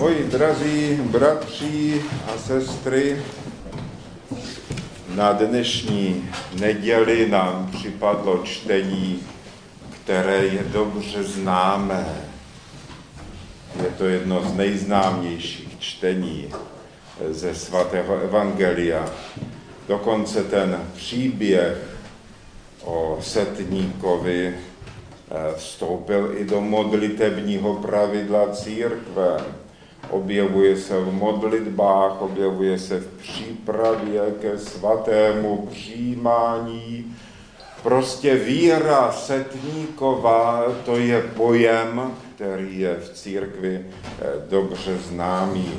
Moji drazí bratři a sestry, na dnešní neděli nám připadlo čtení, které je dobře známé. Je to jedno z nejznámějších čtení ze svatého Evangelia. Dokonce ten příběh o setníkovi eh, vstoupil i do modlitebního pravidla církve objevuje se v modlitbách, objevuje se v přípravě ke svatému přijímání. Prostě víra setníková, to je pojem, který je v církvi eh, dobře známý.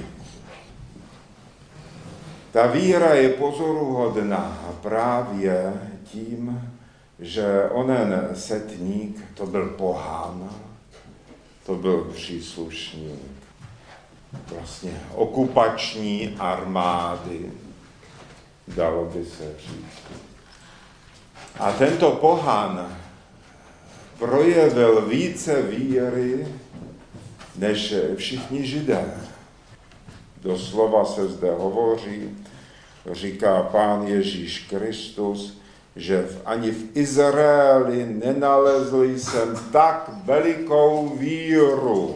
Ta víra je pozoruhodná právě tím, že onen setník, to byl pohán, to byl příslušník vlastně okupační armády, dalo by se říct. A tento pohan projevil více víry než všichni židé. Doslova se zde hovoří, říká pán Ježíš Kristus, že v, ani v Izraeli nenalezl jsem tak velikou víru,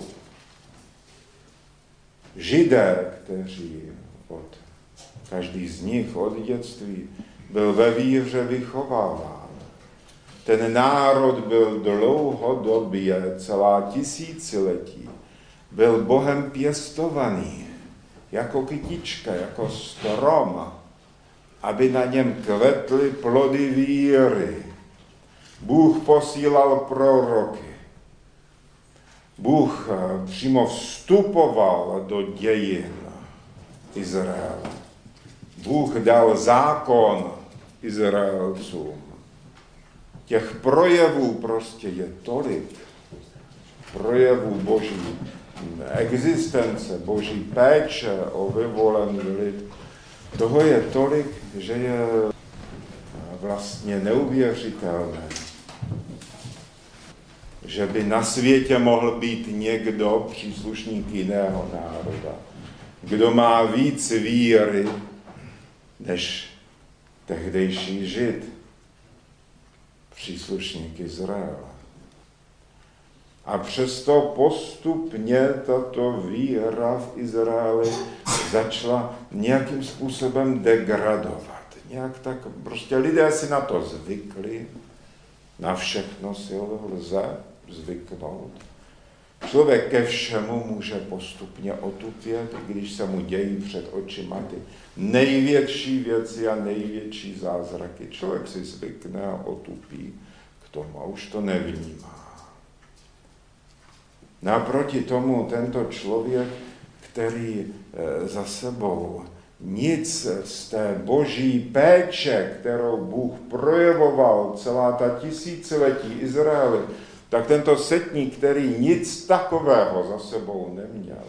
Židé, kteří od, každý z nich od dětství byl ve víře vychováván. Ten národ byl dlouhodobě, celá tisíciletí, byl Bohem pěstovaný, jako kytička, jako strom, aby na něm kvetly plody víry. Bůh posílal proroky, Bůh eh, přímo vstupoval do dějin Izraele. Bůh dal zákon Izraelcům. Těch projevů prostě je tolik. Projevů boží existence, boží péče o vyvolený lid. Toho je tolik, že je vlastně neuvěřitelné že by na světě mohl být někdo, příslušník jiného národa, kdo má víc víry než tehdejší žid, příslušník Izraela. A přesto postupně tato víra v Izraeli začala nějakým způsobem degradovat. Nějak tak, prostě lidé si na to zvykli, na všechno si lze zvyknout. Člověk ke všemu může postupně otupět, když se mu dějí před očima ty největší věci a největší zázraky. Člověk si zvykne a otupí k tomu a už to nevnímá. Naproti tomu tento člověk, který eh, za sebou nic z té boží péče, kterou Bůh projevoval celá ta tisíciletí Izraeli, tak tento setník, který nic takového za sebou neměl,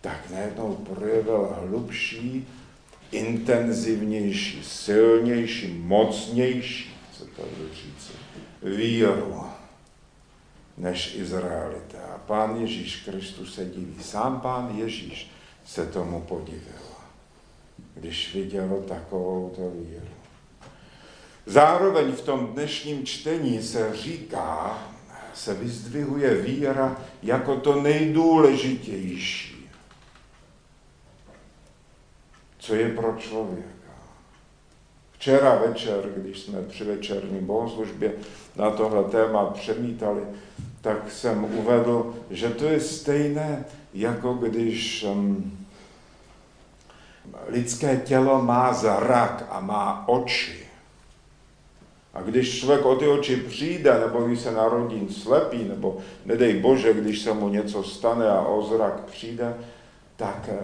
tak najednou projevil hlubší, intenzivnější, silnější, mocnější, co to bude říct, víru než Izraelité. A pán Ježíš Kristus se diví. Sám pán Ježíš se tomu podivil, když viděl takovou to víru. Zároveň v tom dnešním čtení se říká, se vyzdvihuje víra jako to nejdůležitější, co je pro člověka. Včera večer, když jsme při večerní bohoslužbě na tohle téma přemítali, tak jsem uvedl, že to je stejné, jako když um, lidské tělo má zrak a má oči. A když člověk o ty oči přijde, nebo když se narodí slepý, nebo nedej Bože, když se mu něco stane a o zrak přijde, tak eh,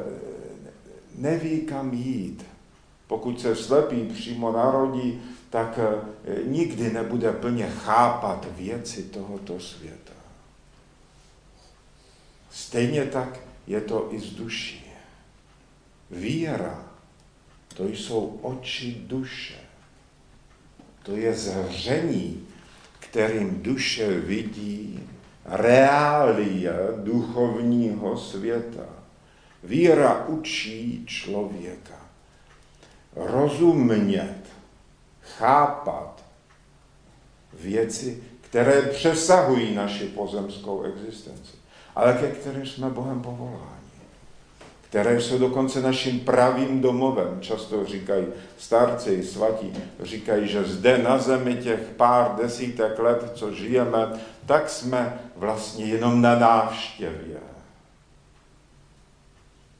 neví, kam jít. Pokud se slepý přímo narodí, tak eh, nikdy nebude plně chápat věci tohoto světa. Stejně tak je to i z duší. Víra, to jsou oči duše. To je zhření, kterým duše vidí reálie duchovního světa. Víra učí člověka rozumět, chápat věci, které přesahují naši pozemskou existenci, ale ke kterým jsme Bohem povoláni které jsou dokonce naším pravým domovem. Často říkají starci, svatí, říkají, že zde na zemi těch pár desítek let, co žijeme, tak jsme vlastně jenom na návštěvě.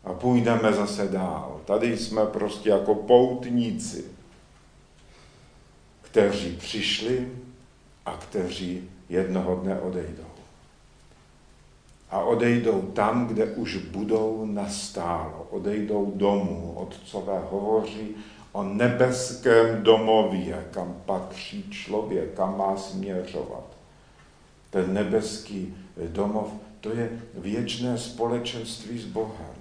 A půjdeme zase dál. Tady jsme prostě jako poutníci, kteří přišli a kteří jednoho dne odejdou a odejdou tam, kde už budou nastálo. Odejdou domů. Otcové hovoří o nebeském domově, kam patří člověk, kam má směřovat. Ten nebeský domov, to je věčné společenství s Bohem.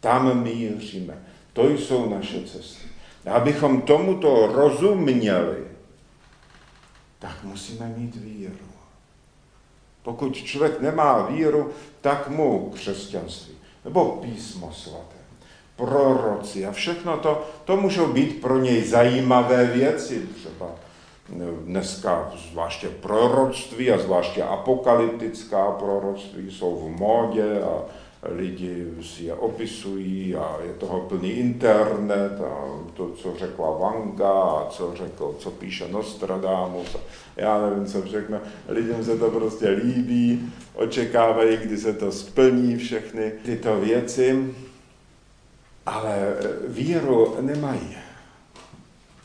Tam míříme. To jsou naše cesty. A abychom tomuto rozuměli, tak musíme mít víru. Pokud člověk nemá víru, tak mu křesťanství nebo písmo svaté, proroci a všechno to, to můžou být pro něj zajímavé věci, třeba dneska zvláště proroctví a zvláště apokalyptická proroctví jsou v módě a lidi si je opisují a je toho plný internet a to, co řekla Vanga a co řekl, co píše Nostradamus a já nevím, co všechno. Lidem se to prostě líbí, očekávají, kdy se to splní, všechny tyto věci, ale víru nemají.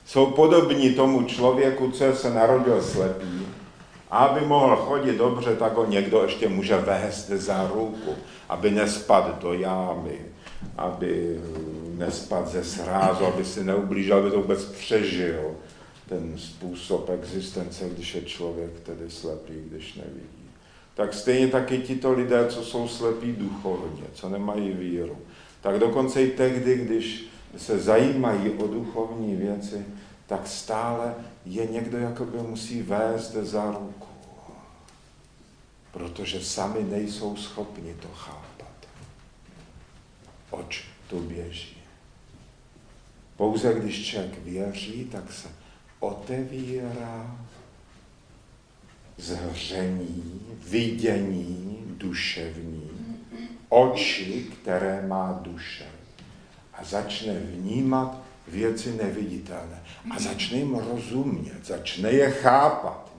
Jsou podobní tomu člověku, co se narodil slepý, a aby mohl chodit dobře, tak ho někdo ještě může vést za ruku aby nespad do jámy, aby nespad ze srázu, aby si neublížil, aby to vůbec přežil ten způsob existence, když je člověk tedy slepý, když nevidí. Tak stejně taky tito lidé, co jsou slepí duchovně, co nemají víru, tak dokonce i tehdy, když se zajímají o duchovní věci, tak stále je někdo, jako by musí vést za ruku protože sami nejsou schopni to chápat. Oč tu běží. Pouze když člověk věří, tak se otevírá zhření, vidění duševní, oči, které má duše. A začne vnímat věci neviditelné. A začne jim rozumět, začne je chápat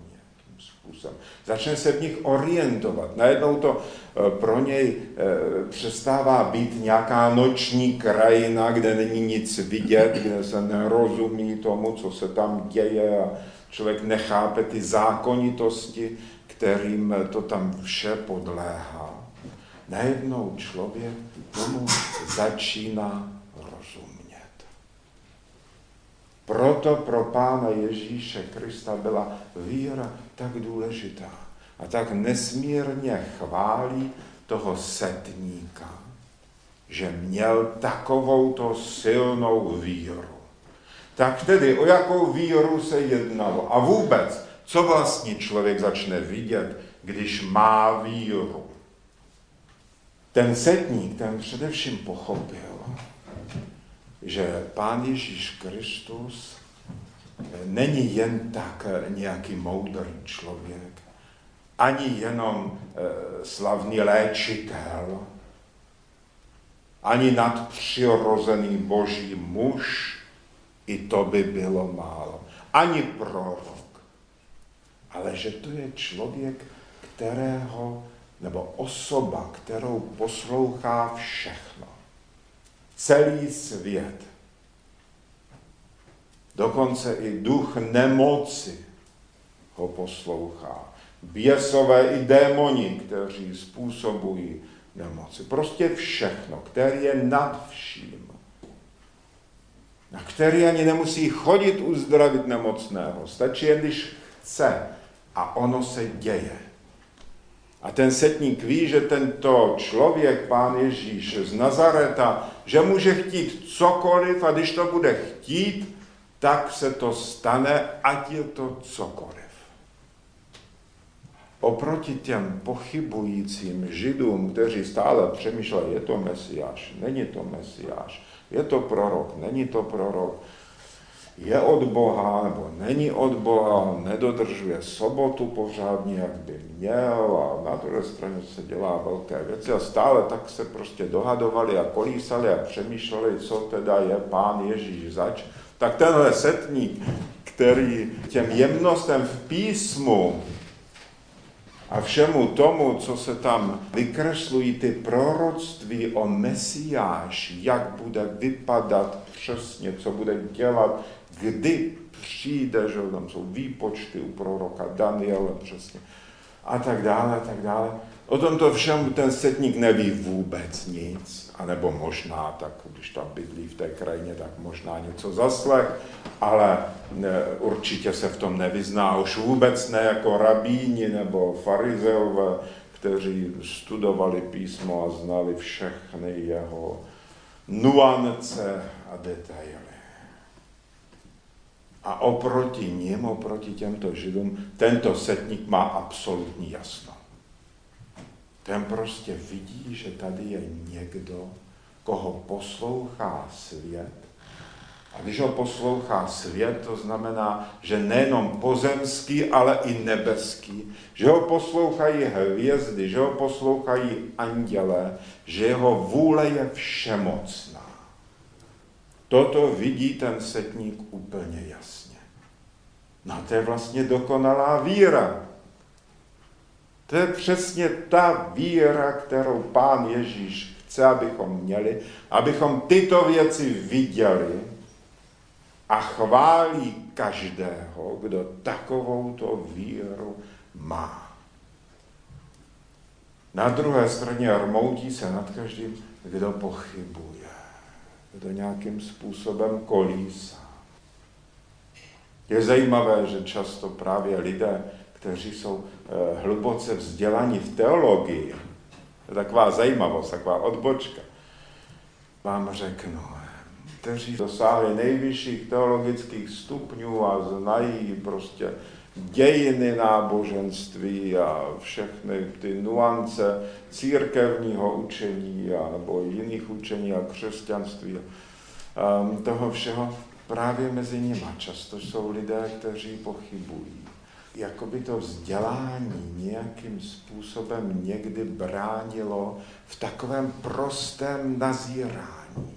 způsobem. Začne se v nich orientovat. Najednou to eh, pro něj eh, přestává být nějaká noční krajina, kde není nic vidět, kde se nerozumí tomu, co se tam děje a člověk nechápe ty zákonitosti, kterým to tam vše podléhá. Najednou člověk tomu začíná Proto pro Pána Ježíše Krista byla víra tak důležitá a tak nesmírně chválí toho setníka, že měl takovouto silnou víru. Tak tedy o jakou víru se jednalo? A vůbec, co vlastně člověk začne vidět, když má víru? Ten setník ten především pochopil, že Pán Ježíš Kristus není jen tak nějaký moudrý člověk, ani jenom e, slavný léčitel, ani nadpřirozený boží muž, i to by bylo málo, ani prorok, ale že to je člověk, kterého, nebo osoba, kterou poslouchá všechno celý svět. Dokonce i duch nemoci ho poslouchá. Běsové i démoni, kteří způsobují nemoci. Prostě všechno, který je nad vším. Na který ani nemusí chodit uzdravit nemocného. Stačí jen, když chce. A ono se děje. A ten setník ví, že tento člověk, pán Ježíš z Nazareta, že může chtít cokoliv a když to bude chtít, tak se to stane, ať je to cokoliv. oproti těm pochybujícím židům, kteří stále přemýšleli, je to mesiáš, není to mesiáš, je to prorok, není to prorok, je od Boha nebo není od Boha, nedodržuje sobotu pořádně, jak by měl a na druhé straně se dělá velké věci a stále tak se prostě dohadovali a kolísali a přemýšleli, co teda je pán Ježíš zač. Tak tenhle setník, který těm jemnostem v písmu a všemu tomu, co se tam vykreslují ty proroctví o Mesiáši, jak bude vypadat přesně, co bude dělat, kdy přijde, že tam jsou výpočty u proroka Daniela přesně a tak dále, a tak dále. O tomto všem ten setník neví vůbec nic, anebo možná, tak když tam bydlí v té krajině, tak možná něco zaslech, ale ne, určitě se v tom nevyzná, už vůbec ne jako rabíni nebo farizeové, kteří studovali písmo a znali všechny jeho nuance a detaily. A oproti ním, oproti těmto židům, tento setník má absolutní jasno. Ten prostě vidí, že tady je někdo, koho poslouchá svět. A když ho poslouchá svět, to znamená, že nejenom pozemský, ale i nebeský. Že ho poslouchají hvězdy, že ho poslouchají anděle, že jeho vůle je všemocná. Toto vidí ten setník úplně jasně. No to je vlastně dokonalá víra. To je přesně ta víra, kterou pán Ježíš chce, abychom měli, abychom tyto věci viděli a chválí každého, kdo takovouto víru má. Na druhé straně rmoutí se nad každým, kdo pochybuje, kdo nějakým způsobem kolísá. Je zajímavé, že často právě lidé, kteří jsou eh, hluboce vzdělaní v teologii, to je taková zajímavost, taková odbočka, vám řeknu, kteří dosáhli nejvyšších teologických stupňů a znají prostě dějiny náboženství a všechny ty nuance církevního učení a, nebo jiných učení a křesťanství a um, toho všeho, právě mezi nimi často jsou lidé, kteří pochybují. Jakoby to vzdělání nějakým způsobem někdy bránilo v takovém prostém nazírání,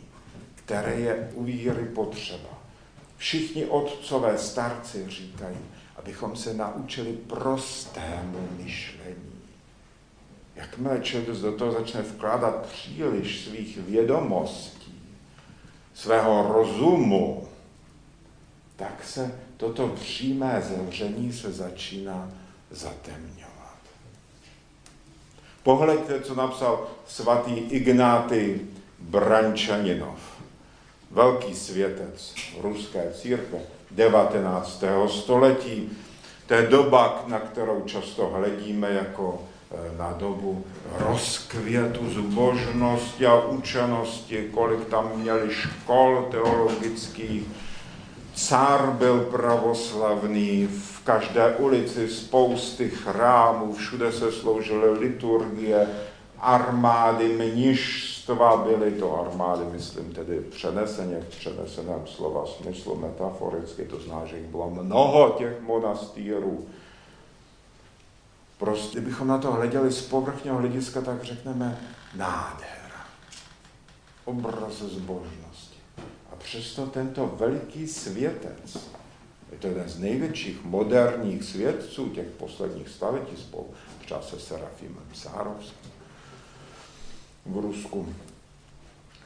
které je u víry potřeba. Všichni otcové starci říkají, abychom se naučili prostému myšlení. Jakmile člověk do toho začne vkládat příliš svých vědomostí, svého rozumu, tak se toto přímé zemření se začíná zatemňovat. Pohledte, co napsal svatý Ignáty Brančaninov, velký světec ruské církve 19. století. To je doba, na kterou často hledíme jako e, na dobu rozkvětu zbožnosti a učenosti, kolik tam měli škol teologických, Cár byl pravoslavný, v každé ulici spousty chrámů, všude se sloužily liturgie, armády, mnižstva byly to armády, myslím tedy přeneseně, v přeneseném slova smyslu metaforicky, to zná, že jich bylo mnoho těch monastýrů. Prostě, kdybychom na to hleděli z povrchního hlediska, tak řekneme nádhera, obraz zbožnosti. A přesto tento veliký světec, je to jeden z největších moderních svědců těch posledních staletí spolu třeba se Serafimem Sárovským v Rusku.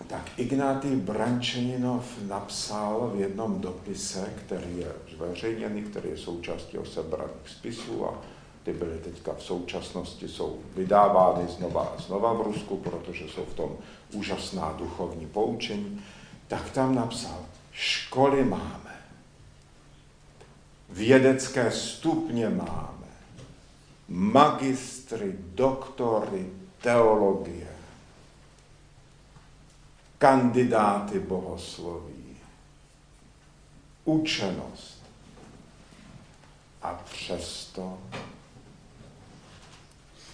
Tak Ignátý Brančeninov napsal v jednom dopise, který je zveřejněný, který je součástí osebraných spisů a ty byly teďka v současnosti, jsou vydávány znova a znova v Rusku, protože jsou v tom úžasná duchovní poučení. Tak tam napsal, školy máme, vědecké stupně máme, magistry, doktory, teologie, kandidáty bohosloví, učenost. A přesto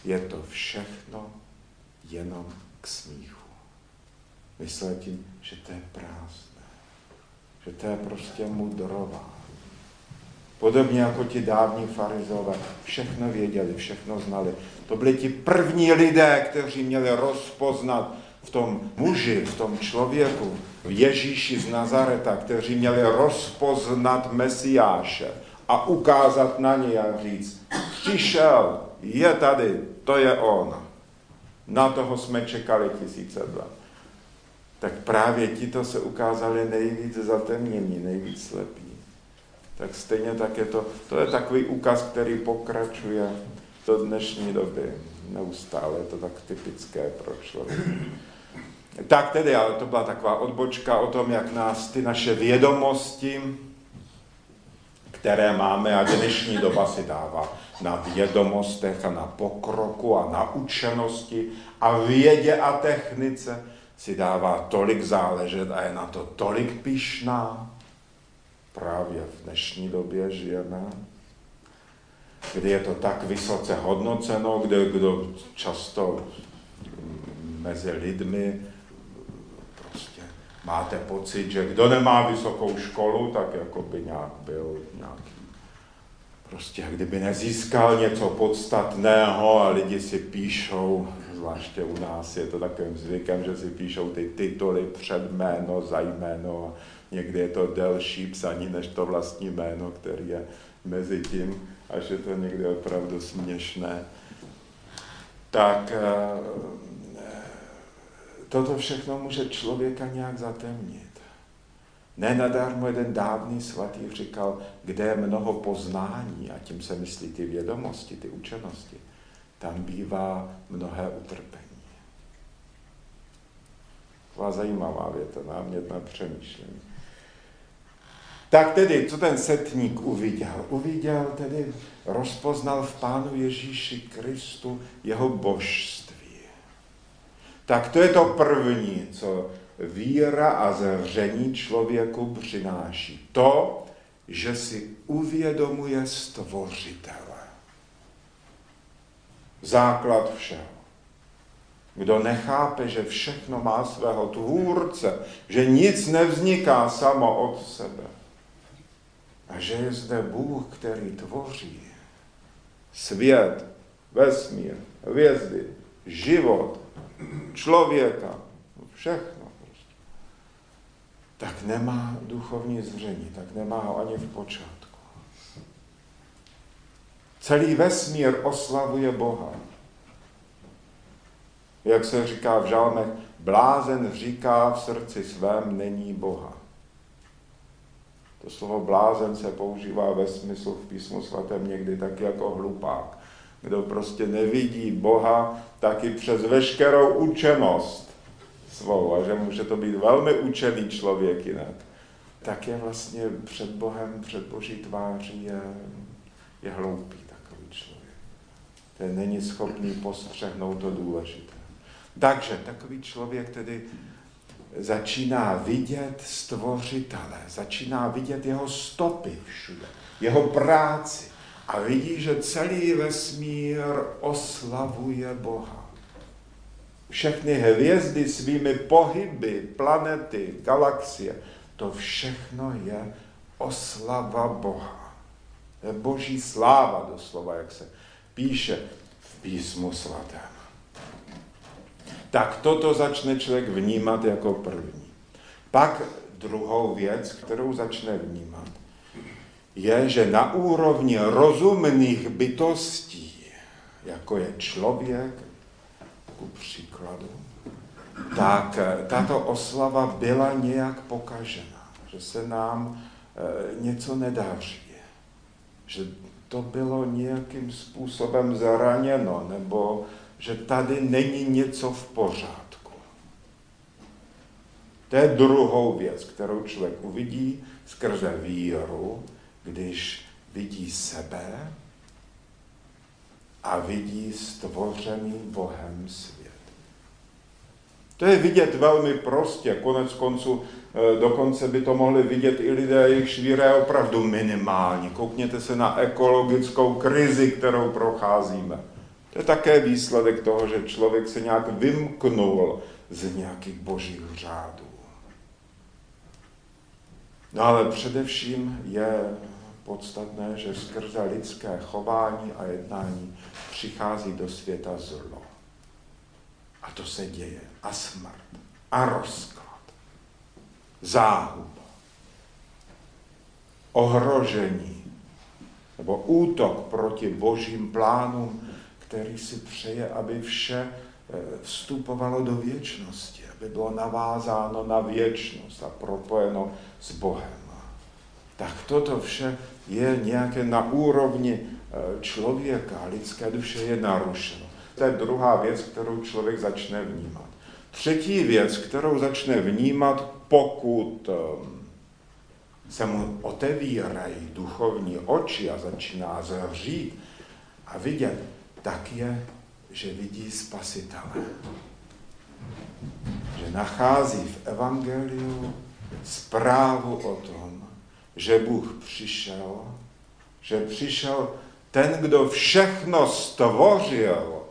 je to všechno jenom k smíchu. Myslel tím, že to je prázdné, že to je prostě mudrová. Podobně jako ti dávní farizové, všechno věděli, všechno znali. To byli ti první lidé, kteří měli rozpoznat v tom muži, v tom člověku, v Ježíši z Nazareta, kteří měli rozpoznat Mesiáše a ukázat na něj a říct, přišel, je tady, to je on. Na toho jsme čekali tisíce let. Tak právě tito se ukázali nejvíc zatemnění, nejvíc slepí. Tak stejně tak je to, to je takový úkaz, který pokračuje do dnešní doby. Neustále je to tak typické pro člověka. Tak tedy, ale to byla taková odbočka o tom, jak nás ty naše vědomosti, které máme a dnešní doba si dává na vědomostech a na pokroku a na učenosti a vědě a technice si dává tolik záležet a je na to tolik pišná. Právě v dnešní době žijeme, kdy je to tak vysoce hodnoceno, kde kdo často mezi lidmi máte pocit, že kdo nemá vysokou školu, tak jako by nějak byl nějaký prostě kdyby nezískal něco podstatného a lidi si píšou, zvláště u nás je to takovým zvykem, že si píšou ty tituly před jméno, za jméno, někdy je to delší psaní než to vlastní jméno, který je mezi tím, až je to někdy opravdu směšné. Tak eh, toto všechno může člověka nějak zatemnit. Nenadarmo jeden dávný svatý říkal, kde je mnoho poznání, a tím se myslí ty vědomosti, ty učenosti, tam bývá mnohé utrpení. Taková zajímavá věta, námět na přemýšlení. Tak tedy, co ten setník uviděl? Uviděl tedy, rozpoznal v Pánu Ježíši Kristu jeho božství. Tak to je to první, co víra a zření člověku přináší. To, že si uvědomuje stvořitele. Základ všeho. Kdo nechápe, že všechno má svého tvůrce, že nic nevzniká samo od sebe, a že je zde Bůh, který tvoří svět, vesmír, hvězdy, život, člověka, všechno prostě, tak nemá duchovní zření, tak nemá ho ani v počátku. Celý vesmír oslavuje Boha. Jak se říká v žalmech, blázen říká v srdci svém není Boha. To slovo blázen se používá ve smyslu v písmu svatém někdy tak jako hlupák. Kdo prostě nevidí Boha, taky přes veškerou učenost svou, a že může to být velmi učený člověk jinak, tak je vlastně před Bohem, před Boží tváří je, je hloupý takový člověk. Ten není schopný postřehnout to důležité. Takže takový člověk tedy začíná vidět stvořitele, začíná vidět jeho stopy všude, jeho práci a vidí, že celý vesmír oslavuje Boha. Všechny hvězdy svými pohyby, planety, galaxie, to všechno je oslava Boha. Je boží sláva doslova, jak se píše v písmu svatém tak toto začne člověk vnímat jako první. Pak druhou věc, kterou začne vnímat, je, že na úrovni rozumných bytostí, jako je člověk, ku příkladu, tak tato oslava byla nějak pokažena, že se nám e, něco nedaří, že to bylo nějakým způsobem zraněno, nebo že tady není něco v pořádku. To je druhou věc, kterou člověk uvidí skrze víru, když vidí sebe a vidí stvořený Bohem svět. To je vidět velmi prostě, konec konců eh, dokonce by to mohli vidět i lidé, jejichž víra je opravdu minimální. Koukněte se na ekologickou krizi, kterou procházíme To je také výsledek toho, že člověk se nějak vymknul z nějakých božích řádů. No ale především je podstatné, že skrze lidské chování a jednání přichází do světa zlo. A to se děje. A smrt. A rozklad. Záhuba. Ohrožení. Nebo útok proti božím plánům, který si přeje, aby vše eh, vstupovalo do věčnosti, aby bylo navázáno na věčnost a propojeno s Bohem. Tak toto vše je nějaké na úrovni eh, člověka, lidské duše je narušeno. To je druhá věc, kterou člověk začne vnímat. Třetí věc, kterou začne vnímat, pokud ehm, se mu otevírají duchovní oči a začíná zhřít a vidět, tak je, že vidí spasitele. Že nachází v Evangeliu zprávu o tom, že Bůh přišel, že přišel ten, kdo všechno stvořil,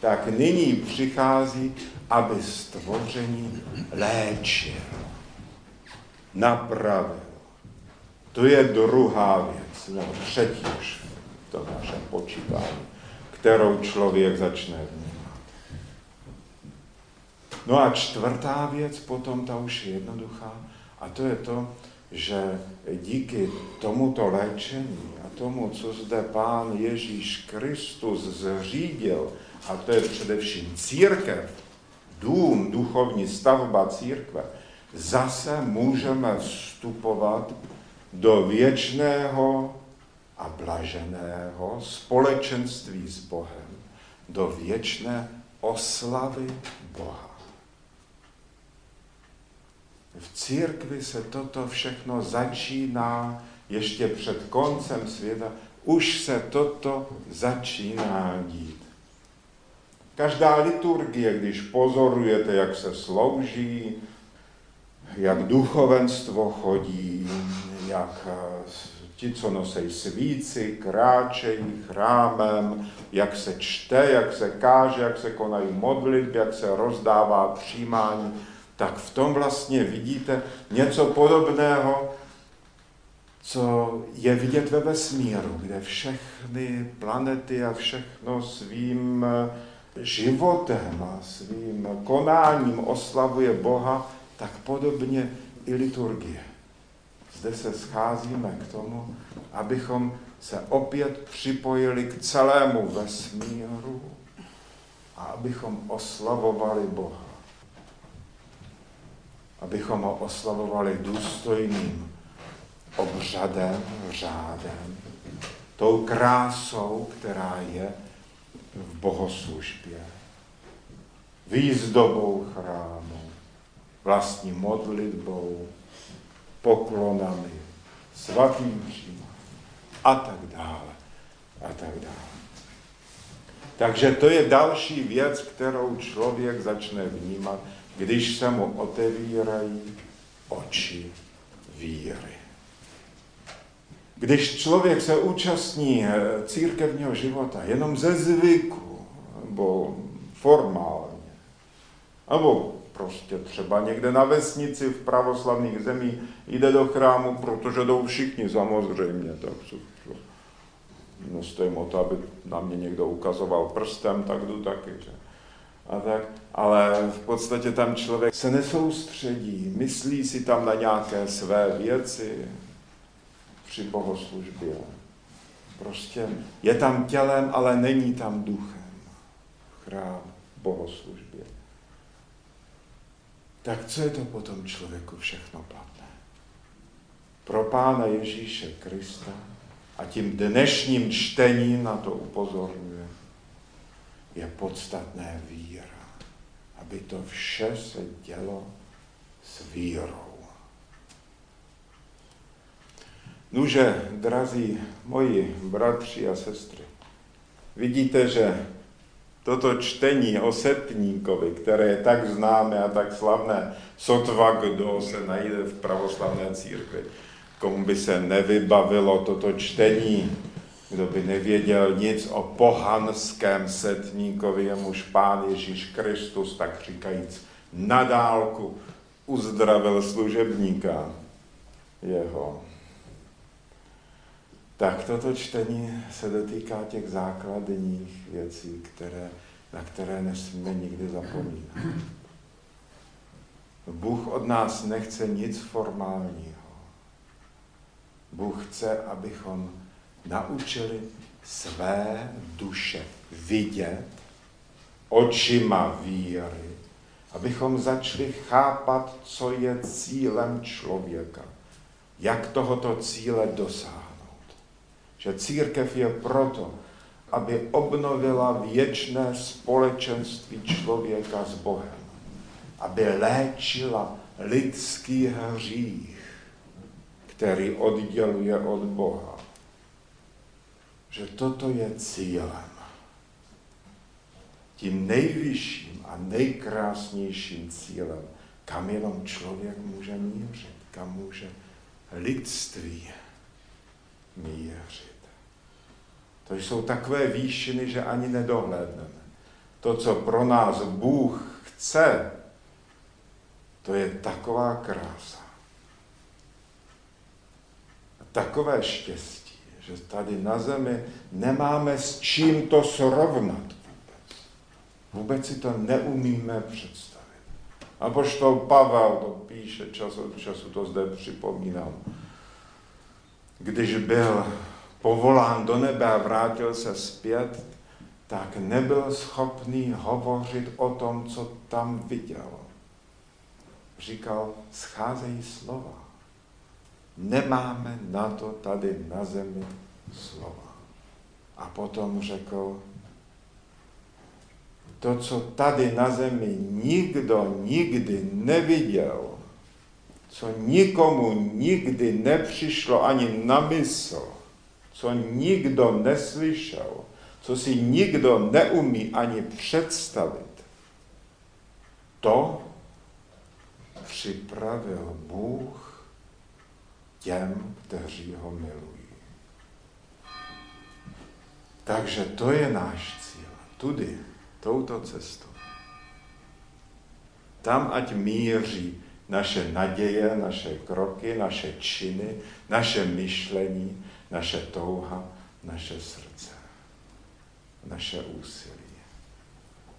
tak nyní přichází, aby stvoření léčil, napravil. To je druhá věc, nebo třetí už v tom našem počítání, kterou člověk začne vnímat. No a čtvrtá věc, potom ta už je jednoduchá, a to je to, že díky tomuto léčení a tomu, co zde Pán Ježíš Kristus zřídil, a to je především církev, dům, duchovní stavba církve, zase můžeme vstupovat do věčného a blaženého společenství s Bohem, do věčné oslavy Boha. V církvi se toto všechno začíná ještě před koncem světa. Už se toto začíná dít. Každá liturgie, když pozorujete, jak se slouží, jak duchovenstvo chodí, jak eh, ti, co nosí svíci, kráčejí chrámem, jak se čte, jak se káže, jak se konají modlitby, jak se rozdává přijímání, tak v tom vlastně vidíte něco podobného, co je vidět ve vesmíru, kde všechny planety a všechno svým životem a svým konáním oslavuje Boha, tak podobně i liturgie. Zde se scházíme k tomu, abychom se opět připojili k celému vesmíru a abychom oslavovali Boha abychom ho oslavovali důstojným obřadem, řádem, tou krásou, která je v bohoslužbě, výzdobou chrámu, vlastní modlitbou, poklonami, svatým příjmem a tak dále a tak dále. Takže to je další věc, kterou člověk začne vnímat když se mu otevírají oči víry. Když člověk se účastní eh, církevního života jenom ze zvyku, nebo formálně, nebo prostě třeba někde na vesnici v pravoslavných zemích jde do chrámu, protože jdou všichni samozřejmě, tak co, co, nestojím o to, aby na mě někdo ukazoval prstem, tak jdu taky. Že? A tak, ale v podstatě tam člověk se nesoustředí, myslí si tam na nějaké své věci při bohoslužbě. Prostě je tam tělem, ale není tam duchem. Chrám, bohoslužbě. Tak co je to potom člověku všechno platné? Pro Pána Ježíše Krista a tím dnešním čtením na to upozorňuje, je podstatné víra aby to vše se dělo s vírou. Nuže, drazí moji bratři a sestry, vidíte, že toto čtení o setníkovi, které je tak známé a tak slavné, sotva kdo se najde v pravoslavné církvi, komu by se nevybavilo toto čtení kdo by nevěděl nic o pohanském setníkovi, jemuž Pán Ježíš Kristus, tak říkajíc, na dálku uzdravil služebníka jeho. Tak toto čtení se dotýká těch základních věcí, které, na které nesmíme nikdy zapomínat. Bůh od nás nechce nic formálního. Bůh chce, abychom naučili své duše vidět očima víry, abychom začali chápat, co je cílem člověka, jak tohoto cíle dosáhnout. Že církev je proto, aby obnovila věčné společenství člověka s Bohem, aby léčila lidský hřích, který odděluje od Boha že toto je cílem. Tím nejvyšším a nejkrásnějším cílem, kam jenom člověk může mířit, kam může lidství mířit. To jsou takové výšiny, že ani nedohlédneme. To, co pro nás Bůh chce, to je taková krása. A takové štěstí že tady na zemi nemáme s čím to srovnat vůbec. Vůbec si to neumíme představit. A poštol Pavel to píše, čas od času to zde připomínám. Když byl povolán do nebe a vrátil se zpět, tak nebyl schopný hovořit o tom, co tam viděl. Říkal, scházejí slova. Nemáme na to tady na zemi slova. A potom řekl, to, co tady na zemi nikdo nikdy neviděl, co nikomu nikdy nepřišlo ani na mysl, co nikdo neslyšel, co si nikdo neumí ani představit, to připravil Bůh těm, kteří ho milují. Takže to je náš cíl. Tudy, touto cestou. Tam ať míří naše naděje, naše kroky, naše činy, naše myšlení, naše touha, naše srdce, naše úsilí.